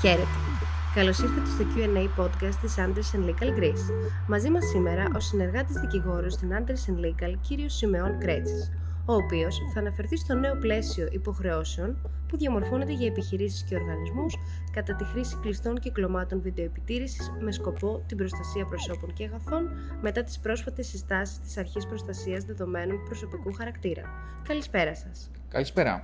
Χαίρετε. Καλώς ήρθατε στο QA podcast της Anderson Legal Greece. Μαζί μας σήμερα ο συνεργάτης δικηγόρος στην Anderson Legal, κύριος Σιμεών Κρέτσης, ο οποίος θα αναφερθεί στο νέο πλαίσιο υποχρεώσεων που διαμορφώνεται για επιχειρήσεις και οργανισμούς κατά τη χρήση κλειστών κυκλωμάτων βιντεοεπιτήρησης με σκοπό την προστασία προσώπων και αγαθών μετά τις πρόσφατες συστάσεις της Αρχής Προστασίας Δεδομένων Προσωπικού Χαρακτήρα. Καλησπέρα σας. Καλησπέρα.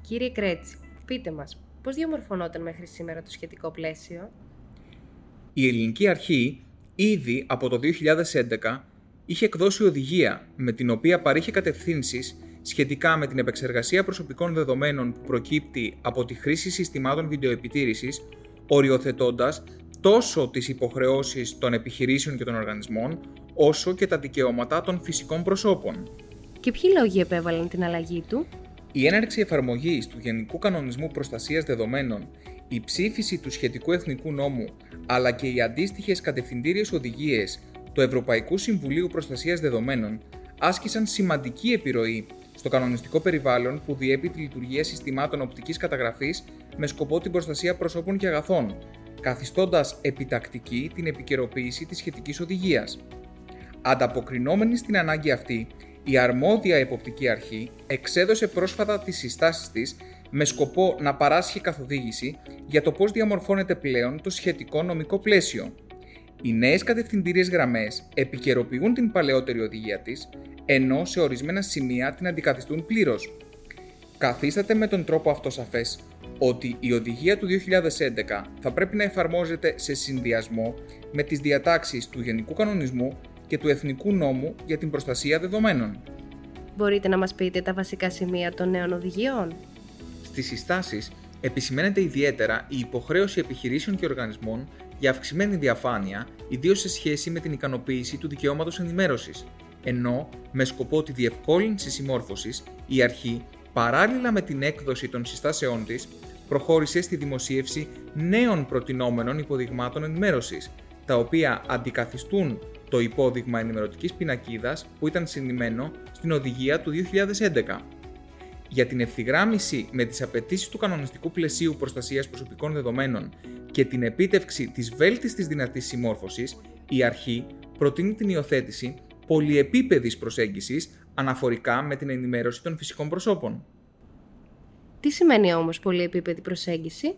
Κύριε Κρέτσι, πείτε μας, πώς διαμορφωνόταν μέχρι σήμερα το σχετικό πλαίσιο; Η Ελληνική Αρχή ήδη από το 2011 είχε εκδώσει οδηγία με την οποία παρήχε κατευθύνσεις σχετικά με την επεξεργασία προσωπικών δεδομένων που προκύπτει από τη χρήση συστημάτων βιντεοεπιτήρησης, οριοθετώντας τόσο τις υποχρεώσεις των επιχειρήσεων και των οργανισμών, όσο και τα δικαιώματα των φυσικών προσώπων. Και ποιοι λόγοι επέβαλαν την αλλαγή του; Η έναρξη εφαρμογής του Γενικού Κανονισμού Προστασίας Δεδομένων, η ψήφιση του σχετικού εθνικού νόμου, αλλά και οι αντίστοιχες κατευθυντήριες οδηγίες του Ευρωπαϊκού Συμβουλίου Προστασίας Δεδομένων άσκησαν σημαντική επιρροή στο κανονιστικό περιβάλλον που διέπει τη λειτουργία συστημάτων οπτικής καταγραφής με σκοπό την προστασία προσώπων και αγαθών, καθιστώντας επιτακτική την επικαιροποίηση της σχετικής οδηγίας. Ανταποκρινόμενη στην ανάγκη αυτή, η αρμόδια εποπτική αρχή εξέδωσε πρόσφατα τις συστάσεις της με σκοπό να παράσχει καθοδήγηση για το πώς διαμορφώνεται πλέον το σχετικό νομικό πλαίσιο. Οι νέες κατευθυντήριες γραμμές επικαιροποιούν την παλαιότερη οδηγία της, ενώ σε ορισμένα σημεία την αντικαθιστούν πλήρως. Καθίσταται με τον τρόπο αυτό σαφές ότι η οδηγία του 2011 θα πρέπει να εφαρμόζεται σε συνδυασμό με τις διατάξεις του Γενικού Κανονισμού και του Εθνικού Νόμου για την Προστασία Δεδομένων. Μπορείτε να μας πείτε τα βασικά σημεία των νέων οδηγιών; Στις συστάσεις επισημαίνεται ιδιαίτερα η υποχρέωση επιχειρήσεων και οργανισμών για αυξημένη διαφάνεια, ιδίως σε σχέση με την ικανοποίηση του δικαιώματος ενημέρωσης, ενώ με σκοπό τη διευκόλυνση συμμόρφωσης, η αρχή, παράλληλα με την έκδοση των συστάσεών της, προχώρησε στη δημοσίευση νέων προτινόμενων υποδειγμάτων ενημέρωσης, τα οποία αντικαθιστούν το υπόδειγμα ενημερωτικής πινακίδας που ήταν συνημένο στην οδηγία του 2011. Για την ευθυγράμμιση με τις απαιτήσεις του κανονιστικού πλαισίου προστασίας προσωπικών δεδομένων και την επίτευξη της βέλτιστης δυνατής συμμόρφωσης, η αρχή προτείνει την υιοθέτηση πολυεπίπεδης προσέγγισης αναφορικά με την ενημέρωση των φυσικών προσώπων. Τι σημαίνει όμως πολυεπίπεδη προσέγγιση;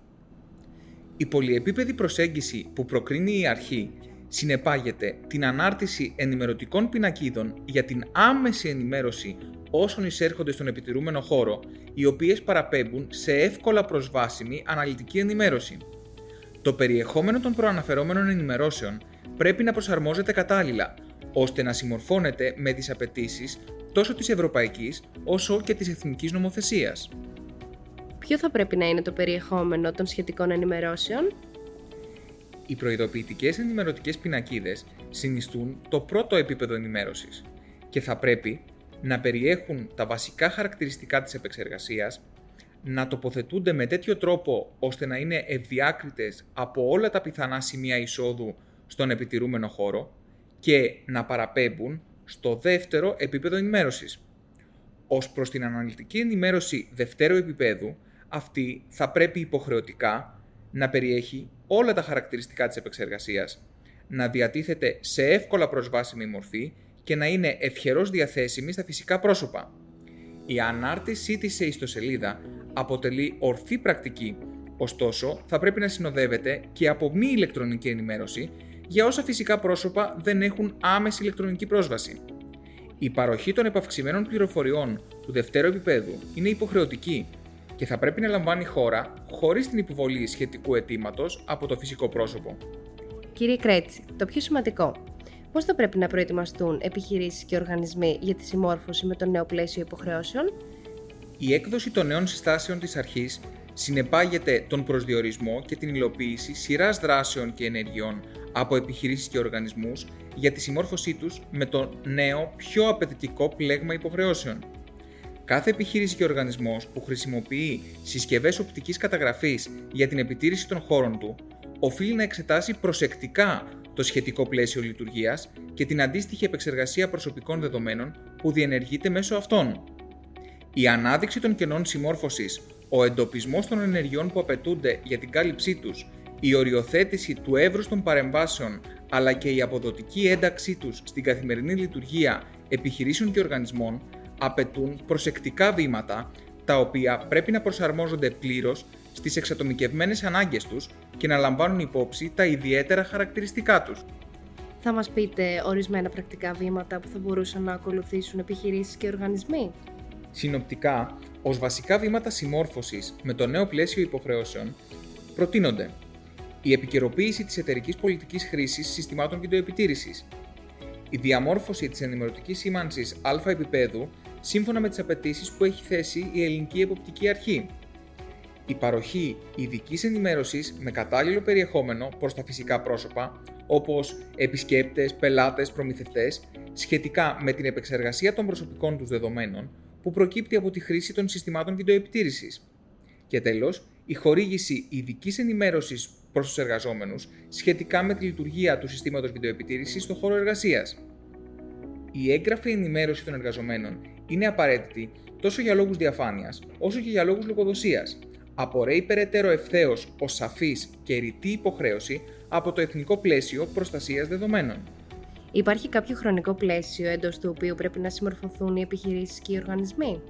Η πολυεπίπεδη προσέγγιση που προκρίνει η αρχή συνεπάγεται την ανάρτηση ενημερωτικών πινακίδων για την άμεση ενημέρωση όσων εισέρχονται στον επιτηρούμενο χώρο, οι οποίες παραπέμπουν σε εύκολα προσβάσιμη αναλυτική ενημέρωση. Το περιεχόμενο των προαναφερόμενων ενημερώσεων πρέπει να προσαρμόζεται κατάλληλα, ώστε να συμμορφώνεται με τις απαιτήσεις τόσο της ευρωπαϊκής όσο και της εθνικής νομοθεσίας. Ποιο θα πρέπει να είναι το περιεχόμενο των σχετικών ενημερώσεων; Οι προειδοποιητικές ενημερωτικές πινακίδες συνιστούν το πρώτο επίπεδο ενημέρωσης και θα πρέπει να περιέχουν τα βασικά χαρακτηριστικά της επεξεργασίας, να τοποθετούνται με τέτοιο τρόπο ώστε να είναι ευδιάκριτες από όλα τα πιθανά σημεία εισόδου στον επιτηρούμενο χώρο και να παραπέμπουν στο δεύτερο επίπεδο ενημέρωσης. Ως προς την αναλυτική ενημέρωση δευτέρου επίπεδου, αυτή θα πρέπει υποχρεωτικά να περιέχει όλα τα χαρακτηριστικά της επεξεργασίας, να διατίθεται σε εύκολα προσβάσιμη μορφή και να είναι ευχερός διαθέσιμη στα φυσικά πρόσωπα. Η ανάρτησή της σε ιστοσελίδα αποτελεί ορθή πρακτική, ωστόσο θα πρέπει να συνοδεύεται και από μη ηλεκτρονική ενημέρωση για όσα φυσικά πρόσωπα δεν έχουν άμεση ηλεκτρονική πρόσβαση. Η παροχή των επαυξημένων πληροφοριών του δευτέρου επίπεδου είναι υποχρεωτική και θα πρέπει να λαμβάνει χώρα χωρίς την υποβολή σχετικού αιτήματος από το φυσικό πρόσωπο. Κύριε Κρέτσι, το πιο σημαντικό. Πώς θα πρέπει να προετοιμαστούν επιχειρήσεις και οργανισμοί για τη συμμόρφωση με το νέο πλαίσιο υποχρεώσεων; Η έκδοση των νέων συστάσεων της αρχής συνεπάγεται τον προσδιορισμό και την υλοποίηση σειράς δράσεων και ενεργειών από επιχειρήσεις και οργανισμούς για τη συμμόρφωσή τους με το νέο πιο απαιτητικό πλέγμα υποχρεώσεων. Κάθε επιχείρηση και οργανισμός που χρησιμοποιεί συσκευές οπτικής καταγραφής για την επιτήρηση των χώρων του, οφείλει να εξετάσει προσεκτικά το σχετικό πλαίσιο λειτουργίας και την αντίστοιχη επεξεργασία προσωπικών δεδομένων που διενεργείται μέσω αυτών. Η ανάδειξη των κενών συμμόρφωσης ο εντοπισμός των ενεργειών που απαιτούνται για την κάλυψή τους, η οριοθέτηση του εύρους των παρεμβάσεων αλλά και η αποδοτική ένταξή τους στην καθημερινή λειτουργία επιχειρήσεων και οργανισμών απαιτούν προσεκτικά βήματα τα οποία πρέπει να προσαρμόζονται πλήρως στις εξατομικευμένες ανάγκες τους και να λαμβάνουν υπόψη τα ιδιαίτερα χαρακτηριστικά τους. Θα μας πείτε ορισμένα πρακτικά βήματα που θα μπορούσαν να ακολουθήσουν επιχειρήσεις και οργανισμοί; Συνοπτικά, ως βασικά βήματα συμμόρφωσης με το νέο πλαίσιο υποχρεώσεων, προτείνονται η επικαιροποίηση της εταιρικής πολιτικής χρήσης συστημάτων βιντεοεπιτήρησης, η διαμόρφωση της ενημερωτικής σήμανσης α επίπεδου σύμφωνα με τις απαιτήσεις που έχει θέσει η Ελληνική Εποπτική Αρχή, η παροχή ειδικής ενημέρωσης με κατάλληλο περιεχόμενο προς τα φυσικά πρόσωπα, όπως επισκέπτες, πελάτες, προμηθευτές, σχετικά με την επεξεργασία των προσωπικών τους δεδομένων που προκύπτει από τη χρήση των συστημάτων βιντεοεπιτήρησης. Και τέλος, η χορήγηση ειδικής ενημέρωσης προς τους εργαζόμενους σχετικά με τη λειτουργία του συστήματος βιντεοεπιτήρησης στον χώρο εργασίας. Η έγγραφη ενημέρωση των εργαζομένων είναι απαραίτητη τόσο για λόγους διαφάνειας όσο και για λόγους λογοδοσίας, απορρέει περαιτέρω ευθέως ω σαφής και ρητή υποχρέωση από το Εθνικό Πλαίσιο Προστασίας Δεδομένων. Υπάρχει κάποιο χρονικό πλαίσιο εντός του οποίου πρέπει να συμμορφωθούν οι επιχειρήσεις και οι οργανισμοί;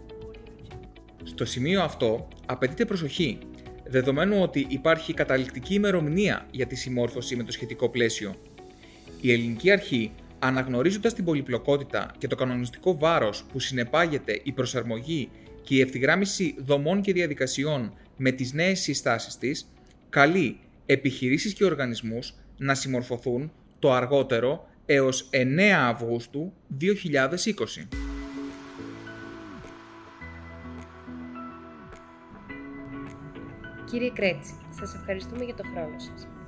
Στο σημείο αυτό απαιτείται προσοχή, δεδομένου ότι υπάρχει καταληκτική ημερομηνία για τη συμμόρφωση με το σχετικό πλαίσιο. Η Ελληνική Αρχή, αναγνωρίζοντας την πολυπλοκότητα και το κανονιστικό βάρος που συνεπάγεται η προσαρμογή και η ευθυγράμμιση δομών και διαδικασιών με τις νέες συστάσεις της, καλεί επιχειρήσεις και οργανισμούς να συμμορφωθούν το αργότερο έως 9 Αυγούστου 2020. Κύριε Κρέτσι, σας ευχαριστούμε για το χρόνο σας.